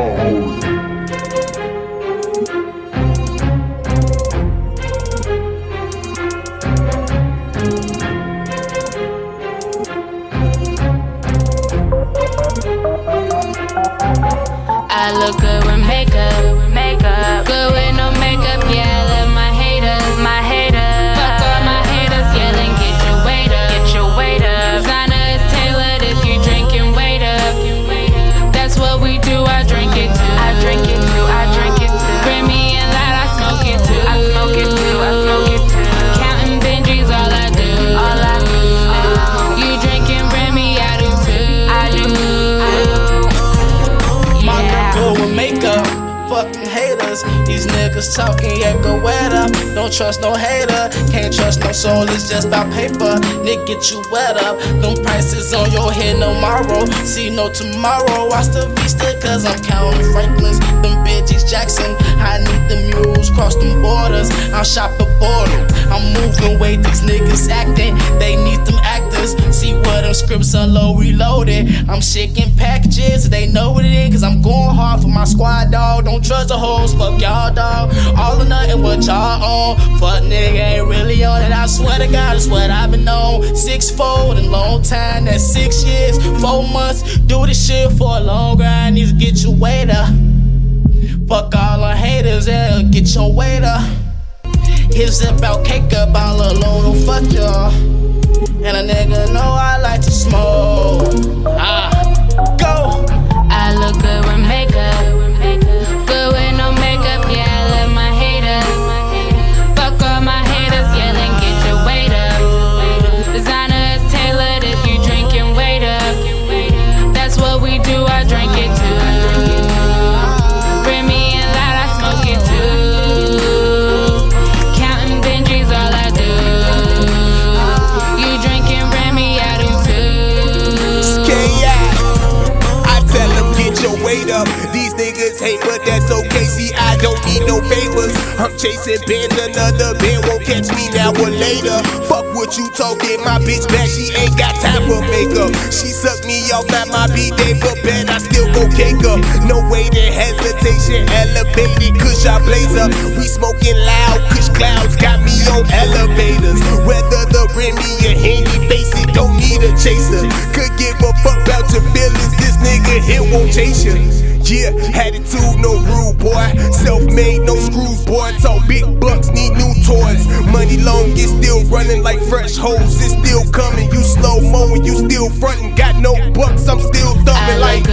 I look good with makeup. Haters, these niggas talking, yeah, go wet up. Don't trust no hater, can't trust no soul, it's just about paper. Nigga, get you wet up. Them prices on your head no tomorrow. See no tomorrow, I still be still cause I'm counting Franklins. Them bitches Jackson, I need the mules, cross them borders. I'm the border, I'm moving weight, these niggas acting, they need them actors. See what them scripts are low reloaded. I'm shaking packages, they know what it is, cause I'm going hard for my squad, dog. Don't trust the hoes, fuck y'all, dog. All or nothing, what y'all on. Fuck nigga ain't really on it. I swear to God, it's what I've been on. Six fold in long time, that's six years, four months. Do this shit for a long grind, need to get your up. Fuck all the haters, yeah, get your up. It's about cake up, all alone, don't fuck y'all. And a nigga know I like hate, but that's okay. See, I don't need no favors. I'm chasing bands, another band won't catch me now or later. Fuck what you talking, my bitch back, she ain't got time for makeup. She sucked me off, not my B day, but bet I still go cake up. No waiting, hesitation, elevated, kush I blaze up. We smoking loud, kush clouds got me on elevators. Whether the Remy or Henny face it, don't need a chaser. Could give a fuck about your feelings, this nigga here won't chase you. Yeah, attitude, no rude boy. Self made, no screws, boy. So big bucks, need new toys. Money long, it's still running like fresh holes. It's still coming. You slow mowing, you still frontin'. Got no bucks, I'm still thumping like.